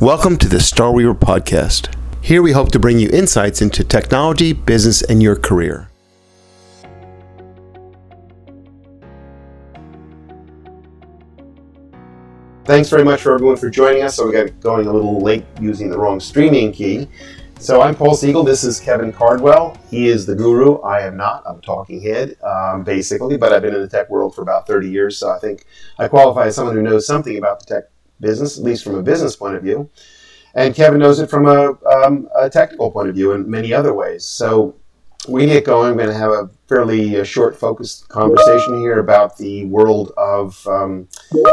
Welcome to the Starweaver Podcast. Here we hope to bring you insights into technology, business, and your career. Thanks very much for everyone for joining us. So we got going a little late using the wrong streaming key. So I'm Paul Siegel. This is Kevin Cardwell. He is the guru. I am not. I'm talking head, um, basically, but I've been in the tech world for about 30 years. So I think I qualify as someone who knows something about the tech business, at least from a business point of view. And Kevin knows it from a, um, a technical point of view in many other ways. So we get going. We're going to have a fairly uh, short, focused conversation here about the world of, um,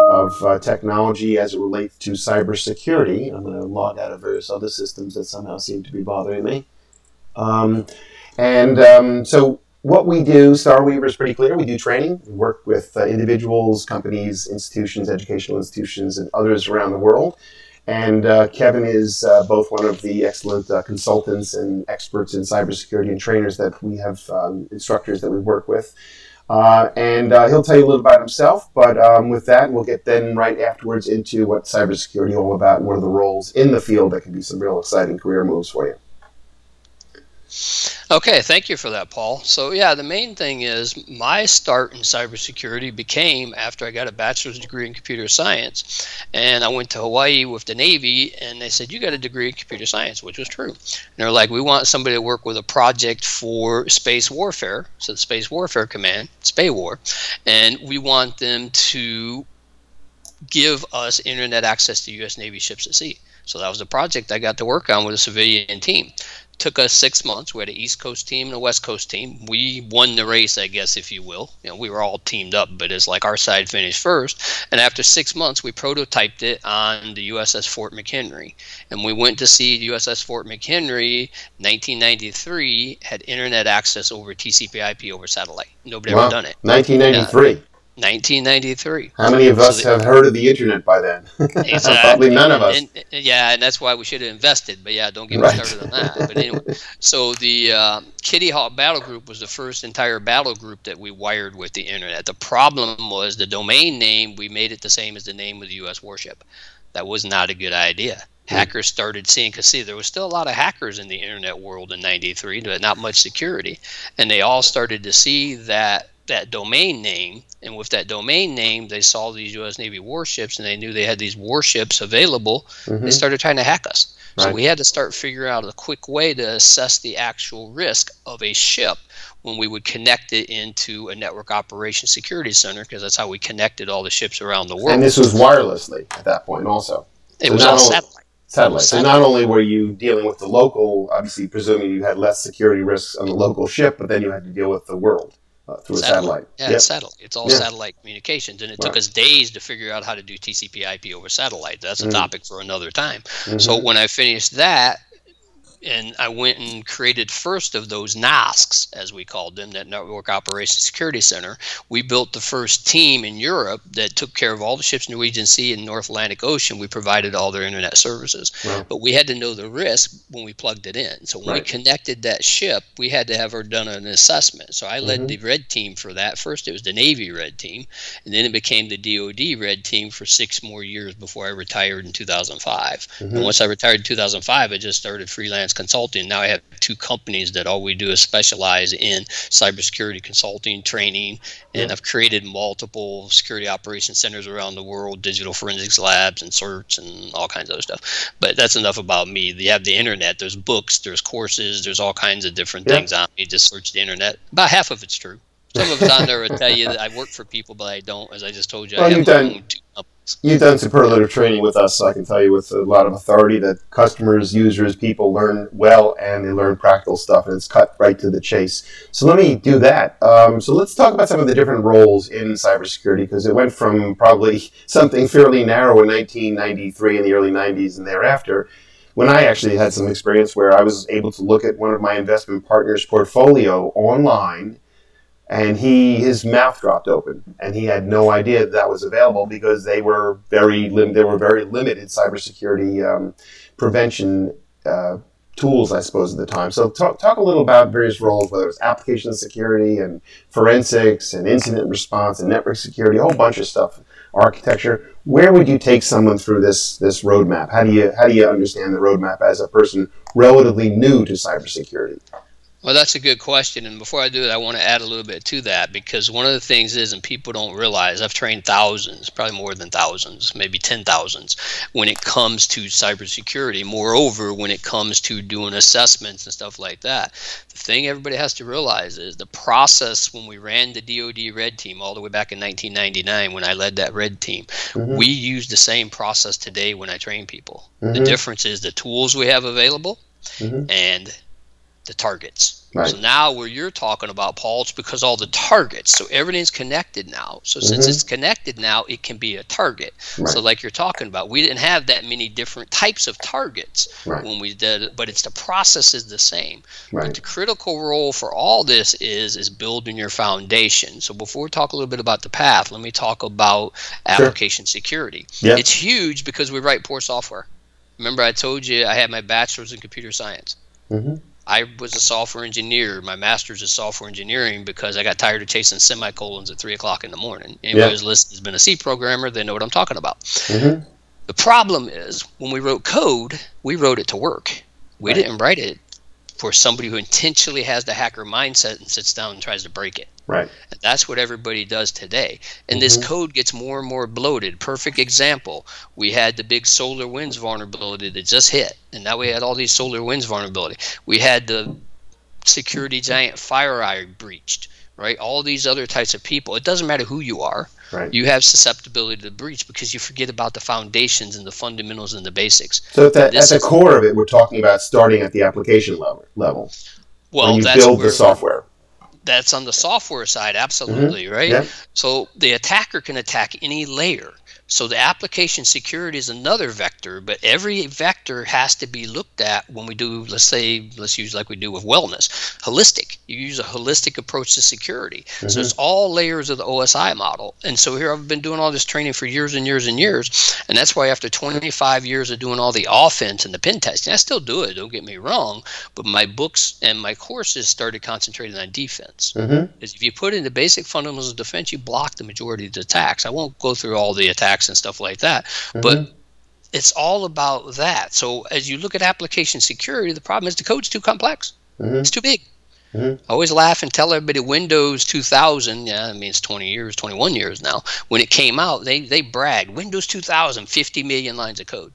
of uh, technology as it relates to cybersecurity. I'm going to log out of various other systems that somehow seem to be bothering me. Um, and um, so, what we do, Starweaver, is pretty clear. We do training. We work with uh, individuals, companies, institutions, educational institutions, and others around the world and uh, Kevin is uh, both one of the excellent uh, consultants and experts in cybersecurity and trainers that we have, um, instructors that we work with. Uh, and uh, he'll tell you a little about himself, but um, with that, we'll get then right afterwards into what cybersecurity is all about and what are the roles in the field that can be some real exciting career moves for you. Okay, thank you for that, Paul. So, yeah, the main thing is my start in cybersecurity became after I got a bachelor's degree in computer science. And I went to Hawaii with the Navy, and they said, You got a degree in computer science, which was true. And they're like, We want somebody to work with a project for space warfare, so the Space Warfare Command, SPAWAR, and we want them to give us internet access to U.S. Navy ships at sea. So that was the project I got to work on with a civilian team took us six months. We had an East Coast team and a West Coast team. We won the race, I guess, if you will. You know, we were all teamed up, but it's like our side finished first. And after six months, we prototyped it on the USS Fort McHenry. And we went to see USS Fort McHenry, 1993, had internet access over TCP/IP over satellite. Nobody wow. ever done it. 1993. 1993. How many of us so have heard of the internet by then? Exactly. Probably none of us. And, and, yeah, and that's why we should have invested. But yeah, don't get me right. started on that. But anyway, so the uh, Kitty Hawk Battle Group was the first entire battle group that we wired with the internet. The problem was the domain name. We made it the same as the name of the U.S. warship. That was not a good idea. Hmm. Hackers started seeing, because see, there was still a lot of hackers in the internet world in '93, but not much security, and they all started to see that that domain name. And with that domain name, they saw these U.S. Navy warships and they knew they had these warships available. Mm-hmm. They started trying to hack us. Right. So we had to start figuring out a quick way to assess the actual risk of a ship when we would connect it into a network operations security center because that's how we connected all the ships around the world. And this was wirelessly at that point also. It so was on satellite. Satellite. So not only were you dealing with the local, obviously presuming you had less security risks on the local ship, but then you had to deal with the world uh, through satellite. a satellite. Yeah, yep. it's satellite. It's all yeah. satellite communications, and it right. took us days to figure out how to do TCP/IP over satellite. That's a mm topic for another time. Mm-hmm. So when I finished that, and I went and created first of those NOSCs, as we called them, that Network Operations Security Center. We built the first team in Europe that took care of all the ships in the Norwegian Sea and North Atlantic Ocean. We provided all their internet services, wow. but we had to know the risk when we plugged it in. So when right. we connected that ship, we had to have her done an assessment. So I led mm-hmm. the red team for that. First, it was the Navy red team, and then it became the DoD red team for six more years before I retired in 2005. Mm-hmm. And once I retired in 2005, I just started freelance consulting. Now I have two companies that all we do is specialize in cybersecurity consulting, training, and yeah. I've created multiple security operations centers around the world, digital forensics labs and certs and all kinds of other stuff. But that's enough about me. You have the internet, there's books, there's courses, there's all kinds of different yeah. things on me. Just search the internet. About half of it's true. Some of it's on there will tell you that I work for people, but I don't. As I just told you, well, I have done, You've done superlative training with us, so I can tell you with a lot of authority that customers, users, people learn well and they learn practical stuff, and it's cut right to the chase. So let me do that. Um, so let's talk about some of the different roles in cybersecurity because it went from probably something fairly narrow in 1993 in the early 90s and thereafter when I actually had some experience where I was able to look at one of my investment partners' portfolio online and he his mouth dropped open and he had no idea that, that was available because they were very lim- they were very limited cybersecurity um, prevention uh, tools I suppose at the time so talk, talk a little about various roles whether it's application security and forensics and incident response and network security a whole bunch of stuff architecture. Where would you take someone through this this roadmap? How do you how do you understand the roadmap as a person relatively new to cybersecurity? Well, that's a good question. And before I do it, I want to add a little bit to that because one of the things is, and people don't realize, I've trained thousands, probably more than thousands, maybe 10,000s when it comes to cybersecurity. Moreover, when it comes to doing assessments and stuff like that, the thing everybody has to realize is the process when we ran the DoD Red Team all the way back in 1999 when I led that Red Team, mm-hmm. we use the same process today when I train people. Mm-hmm. The difference is the tools we have available mm-hmm. and the targets. Right. So now where you're talking about, Paul, it's because all the targets. So everything's connected now. So since mm-hmm. it's connected now, it can be a target. Right. So like you're talking about, we didn't have that many different types of targets right. when we did it, but it's the process is the same. But the critical role for all this is is building your foundation. So before we talk a little bit about the path, let me talk about application sure. security. Yep. It's huge because we write poor software. Remember I told you I had my bachelor's in computer science. Mm-hmm. I was a software engineer. My master's is software engineering because I got tired of chasing semicolons at three o'clock in the morning. Anybody yeah. who's listened has been a C programmer, they know what I'm talking about. Mm-hmm. The problem is when we wrote code, we wrote it to work. We right. didn't write it for somebody who intentionally has the hacker mindset and sits down and tries to break it. Right. And that's what everybody does today. And mm-hmm. this code gets more and more bloated. Perfect example. We had the big SolarWinds vulnerability that just hit. And now we had all these SolarWinds vulnerability. We had the security giant FireEye breached, right? All these other types of people. It doesn't matter who you are. Right. You have susceptibility to breach because you forget about the foundations and the fundamentals and the basics. So at, the, at the core of it, we're talking about starting at the application level. level well, when you build the software that's on the software side, absolutely, mm-hmm. right? Yeah. So the attacker can attack any layer. So the application security is another vector, but every vector has to be looked at when we do, let's say, let's use like we do with wellness, holistic. You use a holistic approach to security. Mm-hmm. So it's all layers of the OSI model. And so here I've been doing all this training for years and years and years. And that's why after 25 years of doing all the offense and the pen testing, I still do it, don't get me wrong, but my books and my courses started concentrating on defense. Mm-hmm. If you put in the basic fundamentals of defense, you block the majority of the attacks. I won't go through all the attacks and stuff like that. Mm-hmm. But it's all about that. So as you look at application security, the problem is the code's too complex. Mm-hmm. It's too big. Mm-hmm. I always laugh and tell everybody Windows 2000, yeah, I mean it's 20 years, 21 years now. When it came out, they they bragged Windows 2000, 50 million lines of code.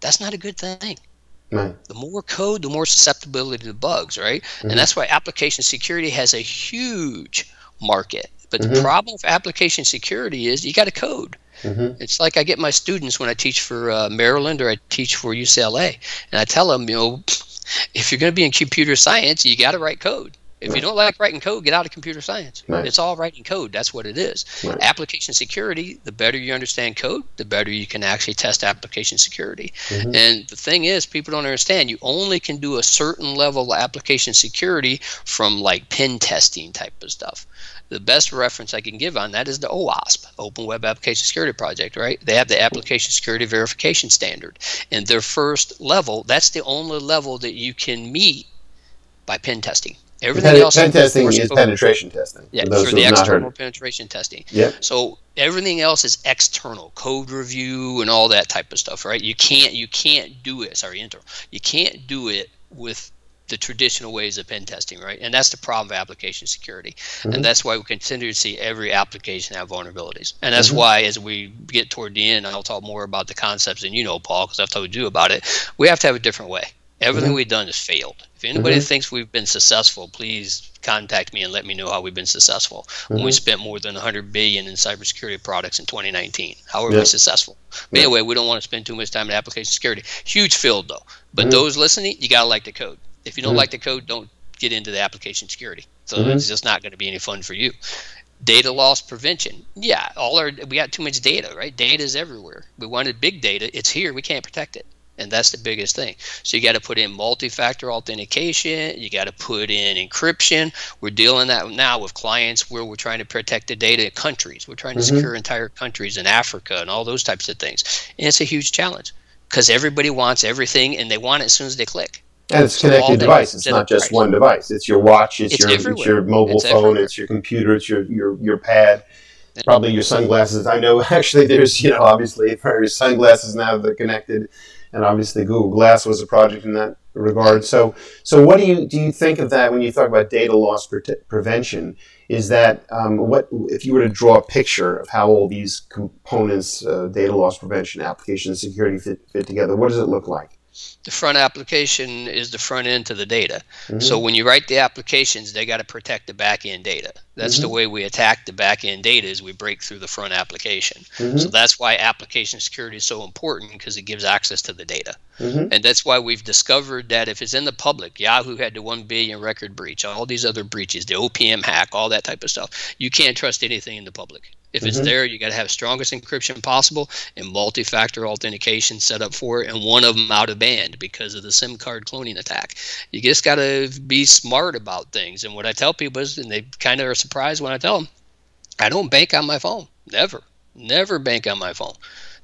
That's not a good thing. The more code, the more susceptibility to bugs, right? Mm-hmm. And that's why application security has a huge market. But mm-hmm. the problem with application security is you got to code. Mm-hmm. It's like I get my students when I teach for uh, Maryland or I teach for UCLA, and I tell them, you know, if you're going to be in computer science, you got to write code. If right. you don't like writing code, get out of computer science. Right. It's all writing code. That's what it is. Right. Application security, the better you understand code, the better you can actually test application security. Mm-hmm. And the thing is, people don't understand you only can do a certain level of application security from like pen testing type of stuff the best reference I can give on that is the OWASP, Open Web Application Security Project, right? They have the Application Security Verification Standard. And their first level, that's the only level that you can meet by pen testing. Everything pen, else pen testing is penetration testing. Yeah, for, for the external penetration testing. Yeah. So everything else is external, code review and all that type of stuff, right? You can't you can't do it. Sorry, internal. You can't do it with the traditional ways of pen testing, right? And that's the problem of application security. Mm-hmm. And that's why we continue to see every application have vulnerabilities. And that's mm-hmm. why, as we get toward the end, I'll talk more about the concepts and you know, Paul, because I've told you about it. We have to have a different way. Everything mm-hmm. we've done has failed. If anybody mm-hmm. thinks we've been successful, please contact me and let me know how we've been successful. When we mm-hmm. spent more than 100 billion in cybersecurity products in 2019, how are we successful? But anyway, we don't want to spend too much time in application security. Huge field though. But mm-hmm. those listening, you gotta like the code. If you don't mm-hmm. like the code, don't get into the application security. So mm-hmm. it's just not going to be any fun for you. Data loss prevention. Yeah, all our we got too much data, right? Data is everywhere. We wanted big data. It's here. We can't protect it. And that's the biggest thing. So you got to put in multi-factor authentication. You got to put in encryption. We're dealing that now with clients where we're trying to protect the data of countries. We're trying to mm-hmm. secure entire countries in Africa and all those types of things. And it's a huge challenge because everybody wants everything and they want it as soon as they click. And it's connected device. It's not just one device. It's your watch. It's, it's your it's your mobile it's phone. Everywhere. It's your computer. It's your your your pad. probably your sunglasses. I know actually there's, you know, obviously various sunglasses now that are connected, and obviously Google Glass was a project in that regard. So, so what do you do you think of that when you talk about data loss pre- prevention? Is that um, what if you were to draw a picture of how all these components, uh, data loss prevention, application security fit, fit together? What does it look like? The front application is the front end to the data. Mm-hmm. So when you write the applications, they got to protect the back end data. That's mm-hmm. the way we attack the back end data is we break through the front application. Mm-hmm. So that's why application security is so important because it gives access to the data. Mm-hmm. And that's why we've discovered that if it's in the public, Yahoo had the 1 billion record breach, all these other breaches, the OPM hack, all that type of stuff. You can't trust anything in the public. If it's mm-hmm. there, you got to have strongest encryption possible and multi-factor authentication set up for it, and one of them out of band because of the SIM card cloning attack. You just got to be smart about things. And what I tell people is, and they kind of are surprised when I tell them, I don't bank on my phone. Never, never bank on my phone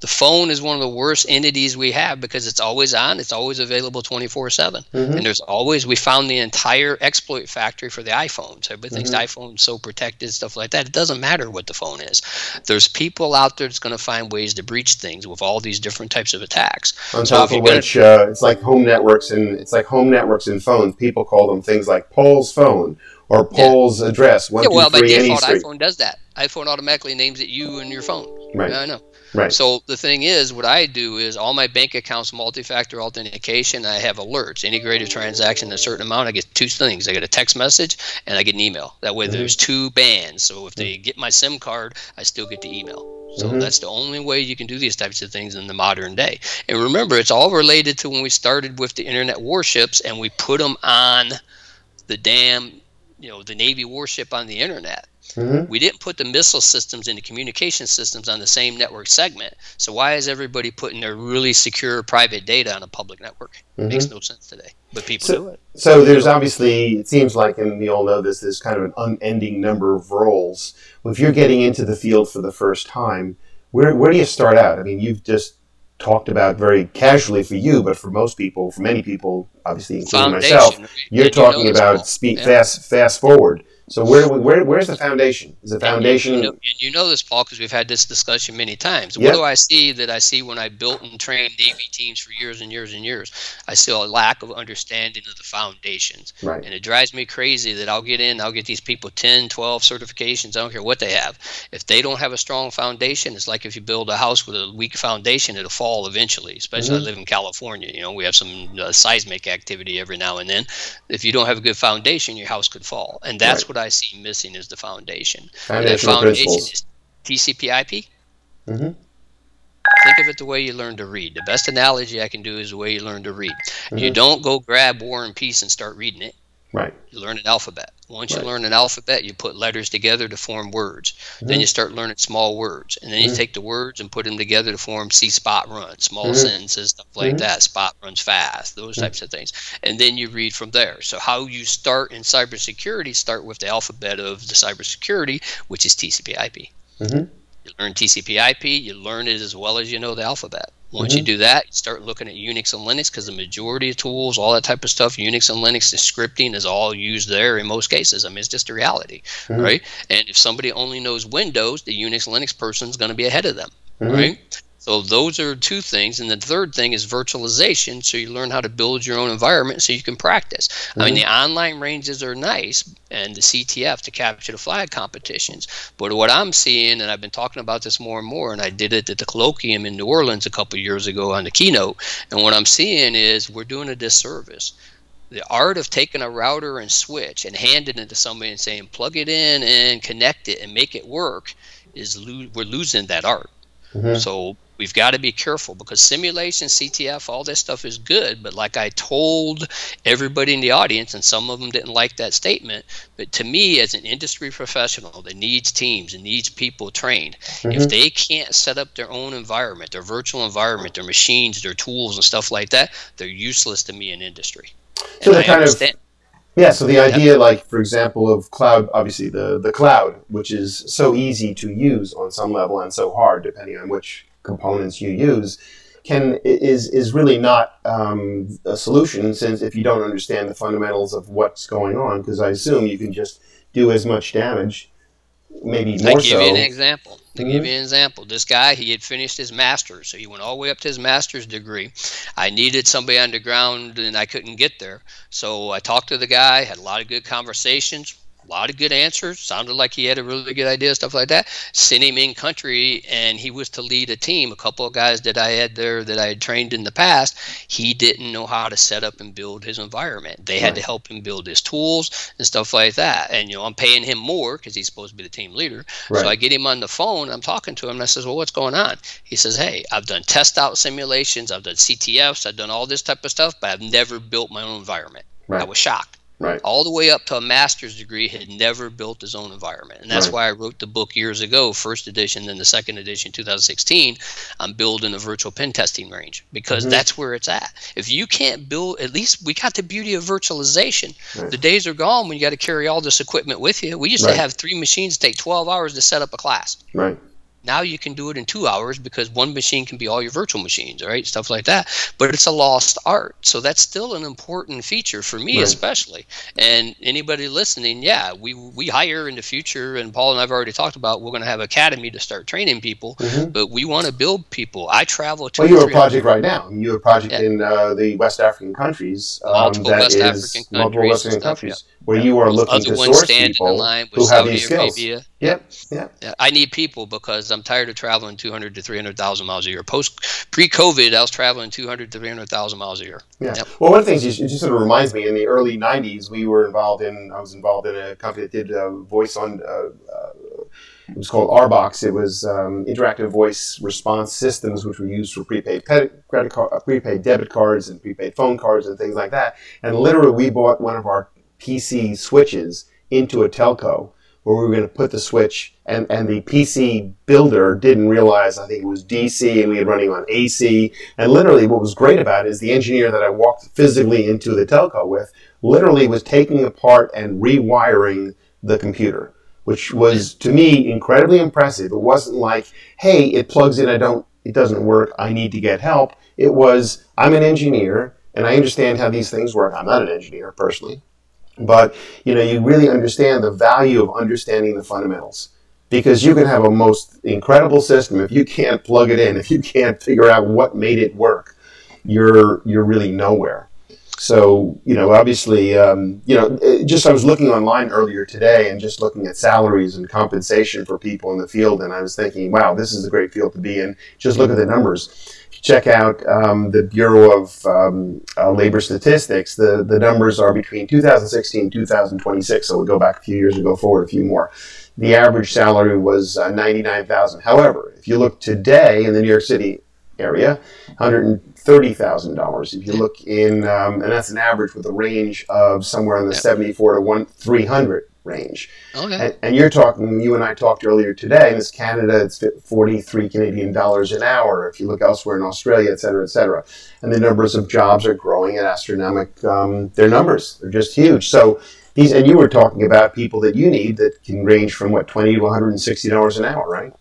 the phone is one of the worst entities we have because it's always on, it's always available 24 7. Mm-hmm. And there's always, we found the entire exploit factory for the iPhones. Everybody thinks mm-hmm. the iPhone's so protected, stuff like that. It doesn't matter what the phone is. There's people out there that's going to find ways to breach things with all these different types of attacks. On so top of which, gonna, uh, it's like home networks and it's like home networks and phones. People call them things like Paul's phone or Paul's yeah. address. One, yeah, well, two, by default, iPhone does that. iPhone automatically names it you and your phone. Right. I know. Right. So the thing is, what I do is all my bank accounts multi-factor authentication. I have alerts. Integrated transaction a certain amount, I get two things. I get a text message and I get an email. That way, mm-hmm. there's two bands. So if they mm-hmm. get my SIM card, I still get the email. So mm-hmm. that's the only way you can do these types of things in the modern day. And remember, it's all related to when we started with the internet warships and we put them on the damn, you know, the Navy warship on the internet Mm-hmm. We didn't put the missile systems and the communication systems on the same network segment. So why is everybody putting their really secure private data on a public network? Mm-hmm. Makes no sense today, but people so, do it. So there's obviously, it seems like, and we all know this, there's kind of an unending number of roles. If you're getting into the field for the first time, where where do you start out? I mean, you've just talked about very casually for you, but for most people, for many people, obviously including Foundation. myself, you're talking about speed, yeah. fast fast forward. So where, where where's the foundation? Is the foundation? You, you, know, you know, this, Paul, because we've had this discussion many times. Yep. What do I see that I see when I built and trained Navy teams for years and years and years? I see a lack of understanding of the foundations. Right. And it drives me crazy that I'll get in, I'll get these people 10, 12 certifications. I don't care what they have. If they don't have a strong foundation, it's like if you build a house with a weak foundation, it'll fall eventually. Especially mm-hmm. I live in California. You know, we have some uh, seismic activity every now and then. If you don't have a good foundation, your house could fall. And that's right. what what I see missing is the foundation. And that foundation is TCP/IP. Mm-hmm. Think of it the way you learn to read. The best analogy I can do is the way you learn to read. Mm-hmm. You don't go grab War and Peace and start reading it. Right. You learn an alphabet. Once right. you learn an alphabet, you put letters together to form words. Mm-hmm. Then you start learning small words, and then you mm-hmm. take the words and put them together to form see spot run, small mm-hmm. sentences, stuff like mm-hmm. that. Spot runs fast, those mm-hmm. types of things, and then you read from there. So how you start in cybersecurity? Start with the alphabet of the cybersecurity, which is TCP/IP. Mm-hmm. You learn TCP/IP. You learn it as well as you know the alphabet. Once mm-hmm. you do that, you start looking at Unix and Linux because the majority of tools, all that type of stuff, Unix and Linux, the scripting is all used there in most cases. I mean, it's just a reality, mm-hmm. right? And if somebody only knows Windows, the Unix Linux person is going to be ahead of them, mm-hmm. right? So those are two things. And the third thing is virtualization. So you learn how to build your own environment so you can practice. Mm-hmm. I mean, mm-hmm. the online ranges are nice and the CTF to capture the flag competitions. But what I'm seeing, and I've been talking about this more and more, and I did it at the colloquium in New Orleans a couple years ago on the keynote. And what I'm seeing is we're doing a disservice the art of taking a router and switch and handing it to somebody and saying plug it in and connect it and make it work is lo- we're losing that art. Mm-hmm. So we've got to be careful because simulation, CTF, all this stuff is good. But like I told everybody in the audience, and some of them didn't like that statement, but to me, as an industry professional that needs teams and needs people trained, mm-hmm. if they can't set up their own environment, their virtual environment, their machines, their tools, and stuff like that, they're useless to me in industry. So they kind understand. of. Yeah, so the idea, like for example, of cloud, obviously the the cloud, which is so easy to use on some level and so hard, depending on which components you use can is is really not um, a solution since if you don't understand the fundamentals of what's going on because I assume you can just do as much damage maybe more I give so. you an example. To Mhm. give you an example, this guy he had finished his master's, so he went all the way up to his master's degree. I needed somebody underground, and I couldn't get there, so I talked to the guy, had a lot of good conversations, a lot of good answers. Sounded like he had a really good idea, stuff like that. Sent him in country, and he was to lead a team. A couple of guys that I had there that I had trained in the past, he didn't know how to set up and build his environment. They had Right. to help him build his tools and stuff like that. And you know, I'm paying him more because he's supposed to be the team leader. Right. So I get him on the phone. I'm talking to him, and I says, "Well, what's going on?" He says, "Hey, I've done TestOut simulations, I've done CTFs, I've done all this type of stuff, but I've never built my own environment." I was shocked Right. all the way up to a master's degree, had never built his own environment. And that's Right. why I wrote the book years ago, first edition, then the second edition, 2016. I'm building a virtual pen testing range because Mhm. that's where it's at. If you can't build, at least we got the beauty of virtualization. Right. The days are gone when you got to carry all this equipment with you. We used Right. to have three machines take 12 hours to set up a class. Right. Now you can do it in two hours because one machine can be all your virtual machines, right? Stuff like that. But it's a lost art. So that's still an important feature for me, Right. especially. And anybody listening, yeah, we we hire in the future, and Paul and I've already talked about we're going to have academy to start training people. Mhm. But we want to build people. I travel to Well, you have a project right now. You have a project Yeah. in uh, the West African countries. Um, Multiple that West is African multiple countries West and African stuff, countries where you are looking Other to ones source people who with have these skills. Arabia. Yep. Yep. Yeah, I need people because I'm tired of traveling 200 to 300,000 miles a year. Post pre-COVID, I was traveling 200 to 300,000 miles a year. Yeah. Yep. Well, one of the things you- it just sort of reminds me in the early '90s, we were involved in. I was involved in a company that did uh, voice on. Uh, uh, it was called RBox. It was um, interactive voice response systems, which were used for prepaid credit card, uh, prepaid debit cards, and prepaid phone cards, and things like that. And literally, we bought one of our PC switches into a telco where we were going to put the switch, and, and the PC builder didn't realize I think it was DC, and we had running on AC. And literally, what was great about it is the engineer that I walked physically into the telco with literally was taking apart and rewiring the computer, which was to me incredibly impressive. It wasn't like, hey, it plugs in, I don't, it doesn't work, I need to get help. It was, I'm an engineer and I understand how these things work. I'm not an engineer personally, but you know, you really understand the value of understanding the fundamentals because you can have a most incredible system if you can't plug it in, if you can't figure out what made it work, you're you're really nowhere. So you know, obviously, um, you know, just I was looking online earlier today and just looking at salaries and compensation for people in the field, and I was thinking, wow, this is a great field to be in. Just look at the numbers. Check out um, the Bureau of um, uh, Labor Statistics, the the numbers are between 2016 and 2026. So we go back a few years and go forward a few more. The average salary was uh, 99,000. However, if you look today in the New York City area, $130,000. If you look in, um, and that's an average with a range of somewhere in the Yeah. 74 to one 300 range. Okay. And, and you're talking, you and I talked earlier today, in this Canada, it's fi- 43 Canadian dollars an hour. If you look elsewhere in Australia, et cetera, et cetera. And the numbers of jobs are growing at astronomic, um, their numbers, they're just huge. So these, and you were talking about people that you need that can range from what, 20 to $160 an hour, right?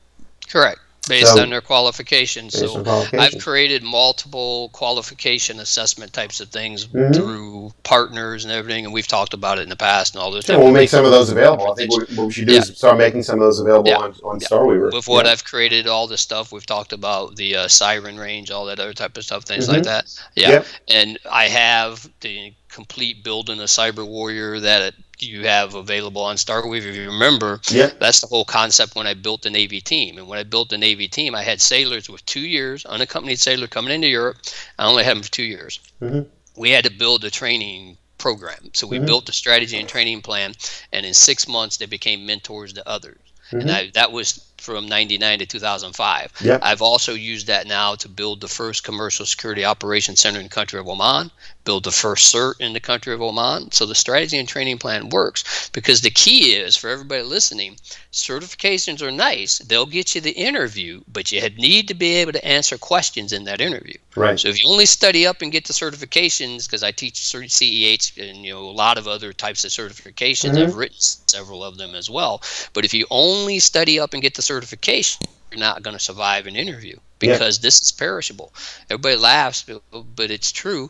Correct. Based So- on their qualifications. So qualifications. I've created multiple qualification assessment types of things Mhm. through partners and everything, and we've talked about it in the past and all those. Type we'll make some of those available. I think what, what we should do Yeah. is start making some of those available Yeah. on, on Yeah. Starweaver. with what Yeah. I've created, all this stuff we've talked about, the uh, siren range, all that other type of stuff, things Mhm. like that. Yeah, and I have the complete building a cyber warrior that you have available on Starweaver. If you remember, Yeah. that's the whole concept when I built the Navy team. And when I built the Navy team, I had sailors with two years, unaccompanied sailor coming into Europe. I only had them for two years. Mhm. We had to build a training program. So we Mhm. built a strategy and training plan, and in six months, they became mentors to others. Mhm. And I, that was from 99 to 2005. Yep. I've also used that now to build the first commercial security operations center in the country of Oman, build the first CERT in the country of Oman. So the strategy and training plan works because the key is for everybody listening, certifications are nice. They'll get you the interview, but you need to be able to answer questions in that interview. Right. So if you only study up and get the certifications, because I teach CEH and you know a lot of other types of certifications, Mhm. I've written several of them as well. But if you only study up and get the certification, you're not going to survive an interview Yeah. because this is perishable. Everybody laughs, but- but it's true.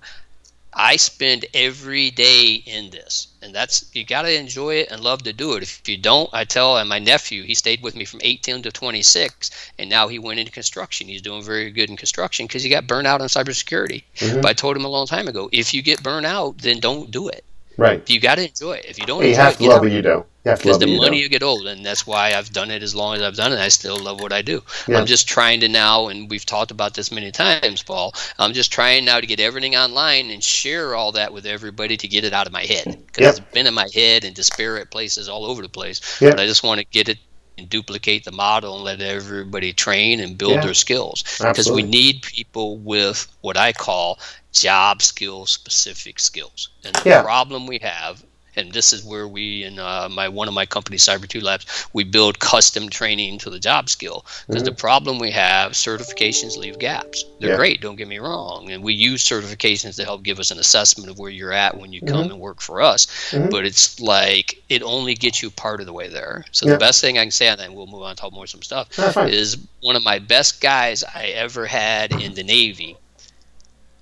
I spend every day in this, and that's you got to enjoy it and love to do it. If you don't, I tell and my nephew he stayed with me from 18 to 26, and now he went into construction. He's doing very good in construction because he got burned out on cybersecurity. Mm-hmm. But I told him a long time ago, if you get burned out, then don't do it. Right. You got to enjoy it. If you don't, you have to love what you do. You have to love it. Because the money you get old, and that's why I've done it as long as I've done it. I still love what I do. Yeah. I'm just trying to now, and we've talked about this many times, Paul. I'm just trying now to get everything online and share all that with everybody to get it out of my head because yep. it's been in my head and disparate places all over the place. Yep. But I just want to get it and duplicate the model and let everybody train and build yeah. their skills because we need people with what I call job skill specific skills. And the yeah. problem we have and this is where we in uh, my one of my companies cyber 2 labs we build custom training to the job skill because mm-hmm. the problem we have certifications leave gaps they're yeah. great don't get me wrong and we use certifications to help give us an assessment of where you're at when you come mm-hmm. and work for us mm-hmm. but it's like it only gets you part of the way there so yeah. the best thing i can say and then we'll move on and talk more some stuff is one of my best guys i ever had in the navy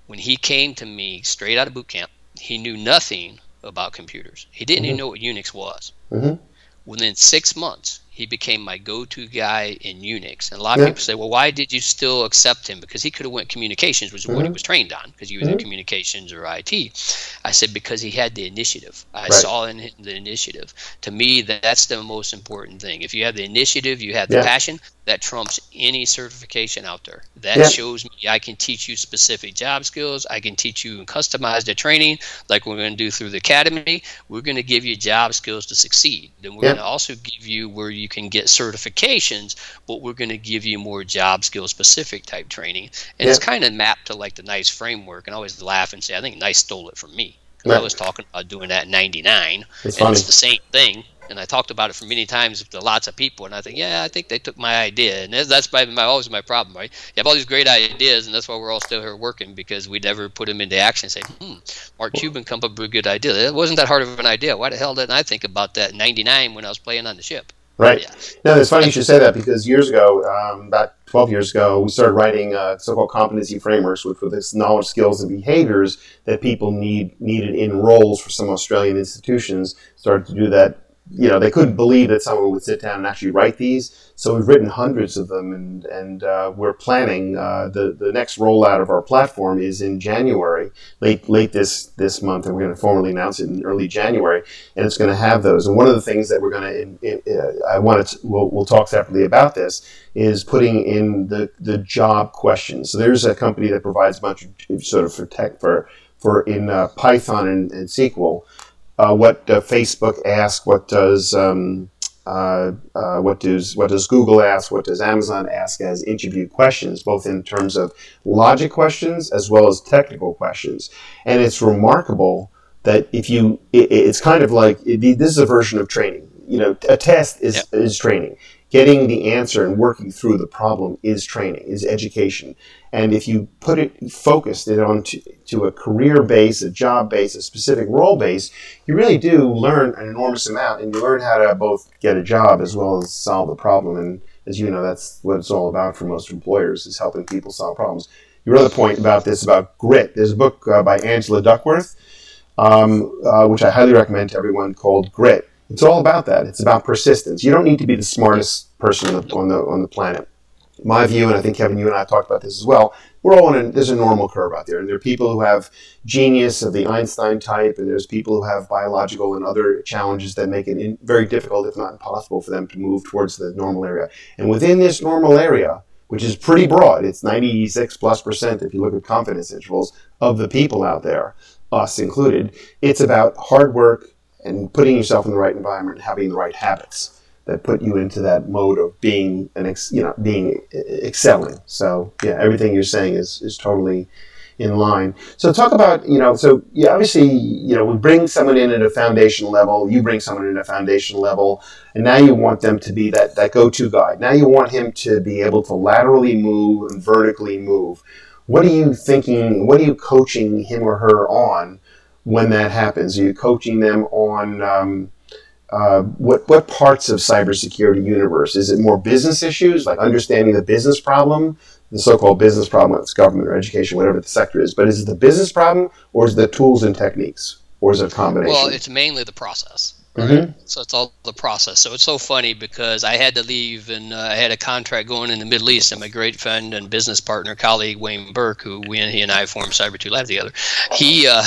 when he came to me straight out of boot camp he knew nothing about computers. He didn't mm-hmm. even know what Unix was. Mm-hmm. Within six months, he became my go-to guy in Unix. And a lot of yeah. people say, "Well, why did you still accept him?" Because he could have went communications, which is mm-hmm. what he mm-hmm. was trained on, because he was mm-hmm. in communications or IT. I said because he had the initiative. I right. saw in him the initiative. To me, that's the most important thing. If you have the initiative, you have the yeah. passion. That trumps any certification out there. That yeah. shows me I can teach you specific job skills. I can teach you and customize the training, like we're going to do through the academy. We're going to give you job skills to succeed. Then we're going to also give you where you you can get certifications, but we're going to give you more job skill specific type training. And yeah. it's kind of mapped to like the NICE framework. And I always laugh and say, I think NICE stole it from me. Because I was talking about doing that in 99. It's and it's the same thing and I talked about it for many times to lots of people, and I think, yeah, I think they took my idea, and that's my, my always my problem, right? You have all these great ideas, and that's why we're all still here working because we never put them into action. And say, hmm, Mark Cuban come up with a good idea. It wasn't that hard of an idea. Why the hell didn't I think about that in '99 when I was playing on the ship? Right. Yeah. No, it's funny you should say that because years ago, um, about 12 years ago, we started writing uh, so-called competency frameworks, which were this knowledge, skills, and behaviors that people need needed in roles for some Australian institutions. Started to do that you know, they couldn't believe that someone would sit down and actually write these. So we've written hundreds of them, and and uh, we're planning uh, the the next rollout of our platform is in January, late late this this month, and we're going to formally announce it in early January, and it's going to have those. And one of the things that we're going to, uh, I want to, we'll we'll talk separately about this, is putting in the the job questions. So there's a company that provides a bunch of sort of for tech for for in uh, Python and, and SQL uh, what uh, Facebook asks, what does um, uh, uh, what does what does Google ask, what does Amazon ask as interview questions, both in terms of logic questions as well as technical questions. And it's remarkable that if you, it, it's kind of like it, this is a version of training. You know, a test is yep. is training getting the answer and working through the problem is training, is education. And if you put it, focused it on to, to a career base, a job base, a specific role base, you really do learn an enormous amount and you learn how to both get a job as well as solve the problem. And as you know, that's what it's all about for most employers is helping people solve problems. Your other point about this, about grit, there's a book uh, by Angela Duckworth, um, uh, which I highly recommend to everyone called Grit it's all about that. It's about persistence. You don't need to be the smartest person on the on the, on the planet. My view, and I think Kevin, you and I talked about this as well. We're all on a there's a normal curve out there, and there are people who have genius of the Einstein type, and there's people who have biological and other challenges that make it in, very difficult, if not impossible, for them to move towards the normal area. And within this normal area, which is pretty broad, it's 96 plus percent if you look at confidence intervals of the people out there, us included. It's about hard work, and putting yourself in the right environment having the right habits that put you into that mode of being an ex, you know being excelling. So yeah, everything you're saying is is totally in line. So talk about you know so yeah obviously you know we bring someone in at a foundation level, you bring someone in at a foundation level, and now you want them to be that that go-to guy. Now you want him to be able to laterally move and vertically move. What are you thinking? What are you coaching him or her on? When that happens? Are you coaching them on um, uh, what what parts of cybersecurity universe? Is it more business issues, like understanding the business problem, the so-called business problem, it's government or education, whatever the sector is. But is it the business problem, or is it the tools and techniques, or is it a combination? Well, it's mainly the process. Right? Mm-hmm. So it's all the process. So it's so funny because I had to leave and uh, I had a contract going in the Middle East, and my great friend and business partner, colleague Wayne Burke, who we and he and I formed Cyber Two Labs together, he. Uh,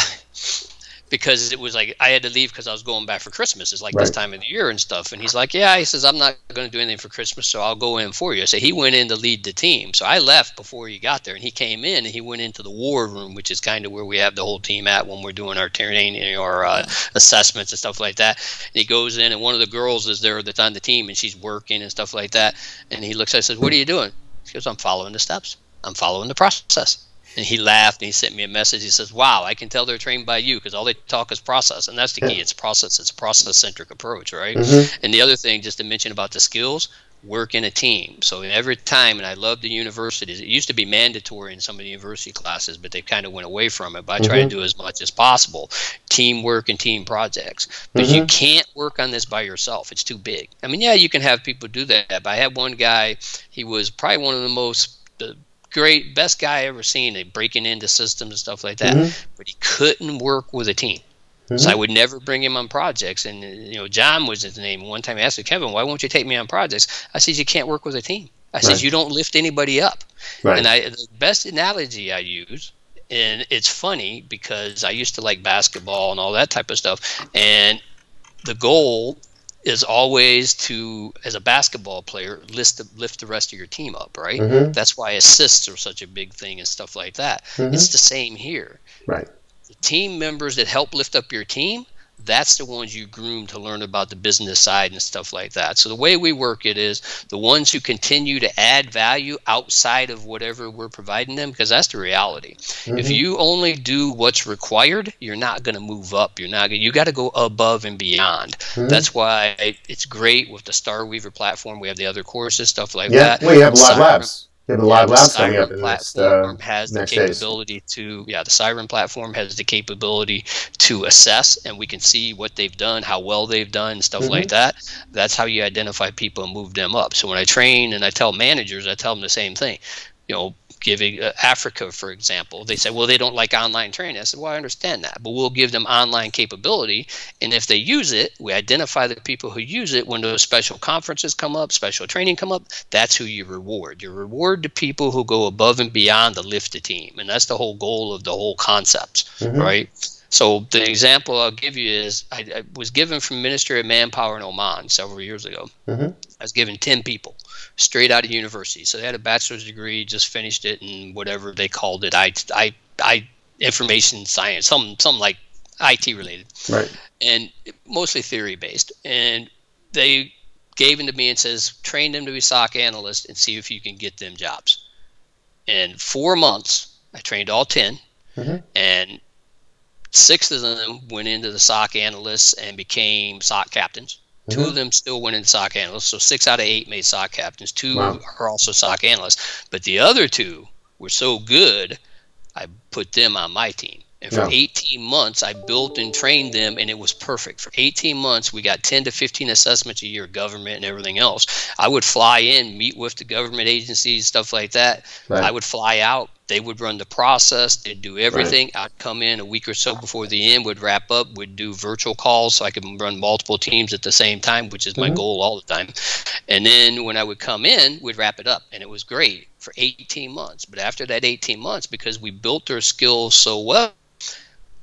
because it was like I had to leave because I was going back for Christmas. It's like right. this time of the year and stuff. And he's like, "Yeah," he says, "I'm not going to do anything for Christmas, so I'll go in for you." So he went in to lead the team. So I left before he got there, and he came in and he went into the war room, which is kind of where we have the whole team at when we're doing our training or uh, assessments and stuff like that. And he goes in, and one of the girls is there that's on the team, and she's working and stuff like that. And he looks at, us, says, "What are you doing?" She goes, "I'm following the steps. I'm following the process." And he laughed and he sent me a message. He says, "Wow, I can tell they're trained by you because all they talk is process, and that's the key. It's process. It's a process-centric approach, right? Mm-hmm. And the other thing, just to mention about the skills, work in a team. So every time, and I love the universities. It used to be mandatory in some of the university classes, but they kind of went away from it. But I try mm-hmm. to do as much as possible. Teamwork and team projects. But mm-hmm. you can't work on this by yourself. It's too big. I mean, yeah, you can have people do that. But I had one guy. He was probably one of the most the great, best guy I ever seen. Like breaking into systems and stuff like that. Mm-hmm. But he couldn't work with a team. Mm-hmm. So I would never bring him on projects. And you know, John was his name. One time I asked him, Kevin, why won't you take me on projects? I said, you can't work with a team. I right. said, you don't lift anybody up. Right. And I, the best analogy I use, and it's funny because I used to like basketball and all that type of stuff, and the goal is always to, as a basketball player, lift the, lift the rest of your team up, right? Mm-hmm. That's why assists are such a big thing and stuff like that. Mm-hmm. It's the same here. Right. The team members that help lift up your team that's the ones you groom to learn about the business side and stuff like that. So the way we work it is the ones who continue to add value outside of whatever we're providing them, because that's the reality. Mm-hmm. If you only do what's required, you're not going to move up. You're not. You got to go above and beyond. Mm-hmm. That's why it's great with the Starweaver platform. We have the other courses, stuff like yeah, that. Yeah, we have a live labs. Yeah, the live labs coming up in next, uh, has the capability days. to yeah the Siren platform has the capability to assess and we can see what they've done, how well they've done, stuff mm-hmm. like that. That's how you identify people and move them up. So when I train and I tell managers, I tell them the same thing. You know, giving uh, Africa, for example, they said, well, they don't like online training. I said, well, I understand that, but we'll give them online capability. And if they use it, we identify the people who use it when those special conferences come up, special training come up. That's who you reward. You reward the people who go above and beyond to lift the team. And that's the whole goal of the whole concept, mm-hmm. right? So the example I'll give you is I, I, was given from Ministry of Manpower in Oman several years ago. Mm-hmm. I was given 10 people straight out of university. So they had a bachelor's degree, just finished it in whatever they called it. I, I, I information science, some, some like IT related. Right. And mostly theory based. And they gave them to me and says, train them to be SOC analysts and see if you can get them jobs. In four months, I trained all 10. Mm-hmm. And six of them went into the SOC analysts and became SOC captains. Mm-hmm. Two of them still went in SOC analysts. So six out of eight made SOC captains. Two wow. are also SOC analysts. But the other two were so good, I put them on my team. And for yeah. 18 months, I built and trained them, and it was perfect. For 18 months, we got 10 to 15 assessments a year, government and everything else. I would fly in, meet with the government agencies, stuff like that. Right. I would fly out, they would run the process. They'd do everything. Right. I'd come in a week or so before the end, would wrap up, would do virtual calls so I could run multiple teams at the same time, which is my mm-hmm. goal all the time. And then when I would come in, we'd wrap it up. And it was great for 18 months. But after that 18 months, because we built their skills so well,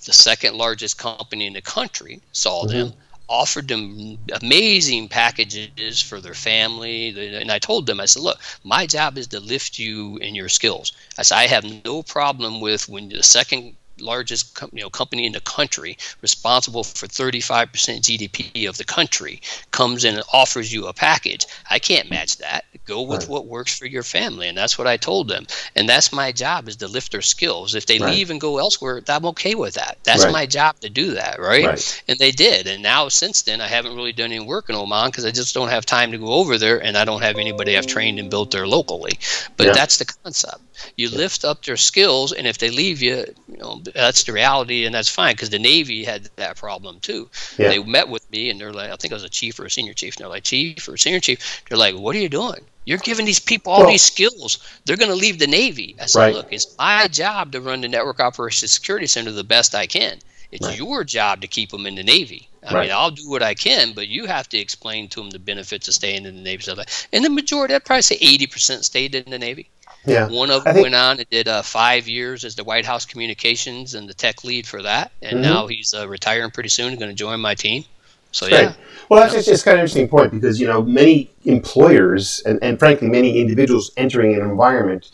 the second largest company in the country saw mm-hmm. them offered them amazing packages for their family. And I told them, I said, look, my job is to lift you in your skills. I said, I have no problem with when the second largest you know, company in the country, responsible for 35% GDP of the country, comes in and offers you a package. I can't match that. Go with right. what works for your family, and that's what I told them. And that's my job is to lift their skills. If they right. leave and go elsewhere, I'm okay with that. That's right. my job to do that, right? And they did. And now since then, I haven't really done any work in Oman because I just don't have time to go over there, and I don't have anybody I've trained and built there locally. But yeah. that's the concept. You lift up their skills, and if they leave you, you know that's the reality, and that's fine because the Navy had that problem too. Yeah. They met with me, and they're like, I think I was a chief or a senior chief. And they're like, chief or senior chief. They're like, what are you doing? You're giving these people all well, these skills. They're going to leave the Navy. I said, right. look, it's my job to run the Network Operations Security Center the best I can. It's right. your job to keep them in the Navy. I right. mean, I'll do what I can, but you have to explain to them the benefits of staying in the Navy. And the majority, I'd probably say 80% stayed in the Navy. Yeah. One of them think, went on and did uh, five years as the White House communications and the tech lead for that. And mm-hmm. now he's uh, retiring pretty soon and going to join my team. So, yeah. Right. Well, that's just, just kind of an interesting point because, you know, many employers and, and frankly, many individuals entering an environment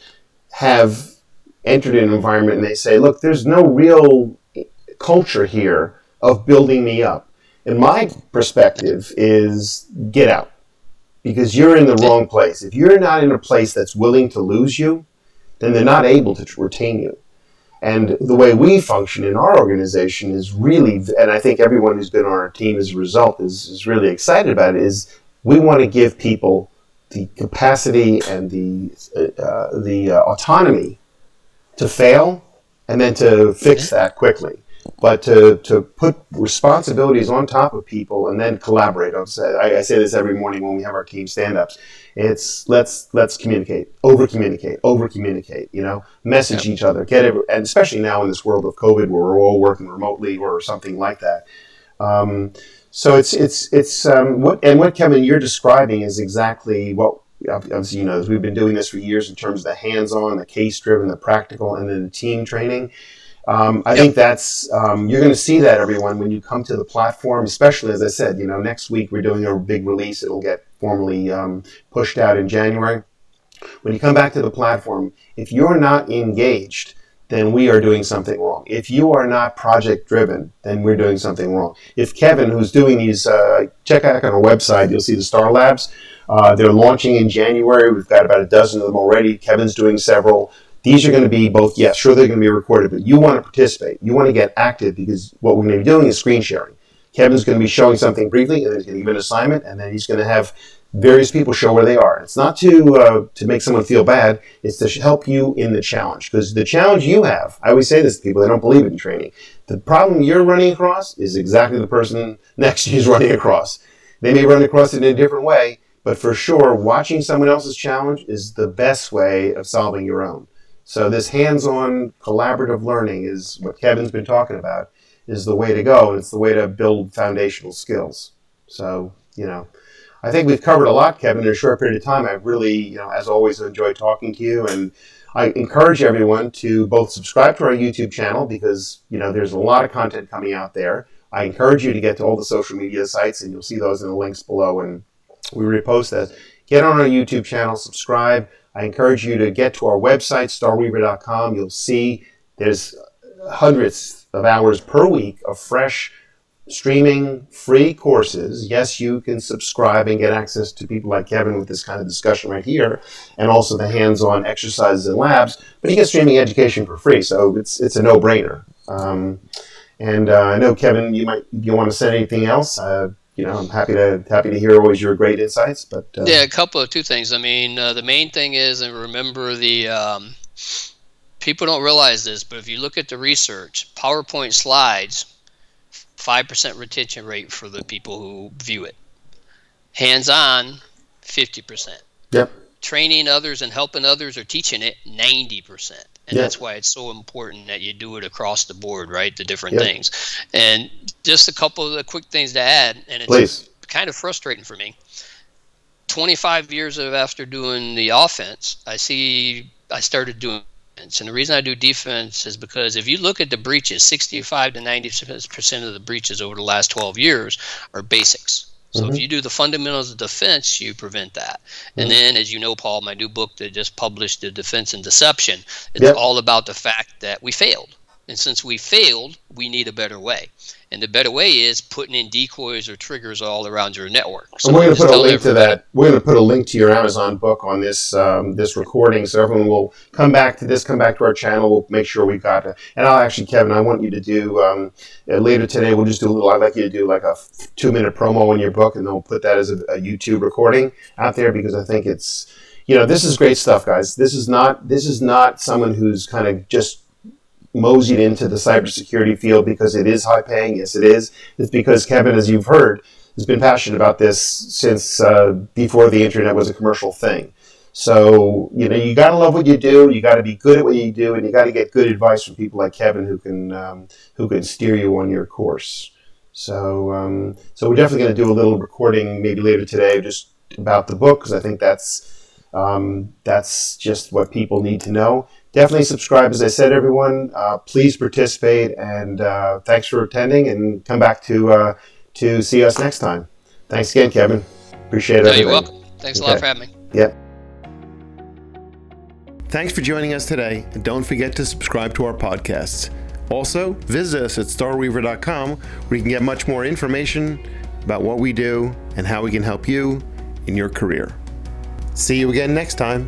have entered an environment and they say, look, there's no real culture here of building me up. And my perspective is get out because you're in the wrong place. If you're not in a place that's willing to lose you, then they're not able to retain you. And the way we function in our organization is really, and I think everyone who's been on our team as a result is, is really excited about it, is we want to give people the capacity and the, uh, the uh, autonomy to fail and then to fix that quickly but to, to put responsibilities on top of people and then collaborate. I, I say this every morning when we have our team stand-ups. It's let's let's communicate, over communicate, over communicate. You know, message each other, get it, and especially now in this world of COVID, where we're all working remotely or something like that. Um, so it's it's it's um, what and what Kevin you're describing is exactly what obviously you know we've been doing this for years in terms of the hands-on, the case-driven, the practical, and then the team training. Um, I yep. think that's um, you're going to see that everyone when you come to the platform, especially as I said, you know, next week we're doing a big release. It'll get formally um, pushed out in January. When you come back to the platform, if you're not engaged, then we are doing something wrong. If you are not project driven, then we're doing something wrong. If Kevin, who's doing these, uh, check out on our website, you'll see the Star Labs. Uh, they're launching in January. We've got about a dozen of them already. Kevin's doing several. These are going to be both, yes, sure, they're going to be recorded, but you want to participate. You want to get active because what we're going to be doing is screen sharing. Kevin's going to be showing something briefly, and then he's going to give an assignment, and then he's going to have various people show where they are. It's not to uh, to make someone feel bad. It's to help you in the challenge because the challenge you have. I always say this to people. They don't believe in training. The problem you're running across is exactly the person next to you is running across. They may run across it in a different way, but for sure, watching someone else's challenge is the best way of solving your own. So this hands-on collaborative learning is what Kevin's been talking about is the way to go. It's the way to build foundational skills. So, you know, I think we've covered a lot, Kevin, in a short period of time. I've really, you know, as always, enjoyed talking to you. And I encourage everyone to both subscribe to our YouTube channel because, you know, there's a lot of content coming out there. I encourage you to get to all the social media sites, and you'll see those in the links below. And we repost that. Get on our YouTube channel, subscribe. I encourage you to get to our website, starweaver.com. You'll see there's hundreds of hours per week of fresh streaming free courses. Yes, you can subscribe and get access to people like Kevin with this kind of discussion right here, and also the hands-on exercises and labs. But you get streaming education for free, so it's it's a no-brainer. Um, and uh, I know Kevin, you might you want to say anything else. Uh, you know, I'm happy to happy to hear always your great insights. But uh, yeah, a couple of two things. I mean, uh, the main thing is, and remember the um, people don't realize this, but if you look at the research, PowerPoint slides, five percent retention rate for the people who view it. Hands on, fifty percent. Yep. Training others and helping others or teaching it, ninety percent and yeah. that's why it's so important that you do it across the board, right? The different yeah. things, and just a couple of the quick things to add, and it's Please. kind of frustrating for me. 25 years of after doing the offense, I see I started doing defense. And the reason I do defense is because if you look at the breaches, 65 to 90 percent of the breaches over the last 12 years are basics. So mm-hmm. if you do the fundamentals of defense, you prevent that. Mm-hmm. And then, as you know, Paul, my new book that just published, The Defense and Deception, it's yep. all about the fact that we failed. And since we failed, we need a better way. And the better way is putting in decoys or triggers all around your network. So we're going to put a link to that. We're going to put a link to your Amazon book on this um, this recording, so everyone will come back to this, come back to our channel. We'll make sure we've got it. And I'll actually, Kevin, I want you to do um, uh, later today. We'll just do a little. I'd like you to do like a two minute promo in your book, and then we'll put that as a, a YouTube recording out there because I think it's you know this is great stuff, guys. This is not this is not someone who's kind of just moseyed into the cybersecurity field because it is high paying. Yes, it is. It's because Kevin, as you've heard, has been passionate about this since uh, before the internet was a commercial thing. So you know you got to love what you do. You got to be good at what you do, and you got to get good advice from people like Kevin who can um, who can steer you on your course. So um, so we're definitely going to do a little recording maybe later today just about the book because I think that's um, that's just what people need to know. Definitely subscribe, as I said, everyone. Uh, please participate, and uh, thanks for attending. And come back to uh, to see us next time. Thanks again, Kevin. Appreciate it. No, you're welcome. Thanks okay. a lot for having me. Yep. Thanks for joining us today, and don't forget to subscribe to our podcasts. Also, visit us at starweaver.com where you can get much more information about what we do and how we can help you in your career. See you again next time.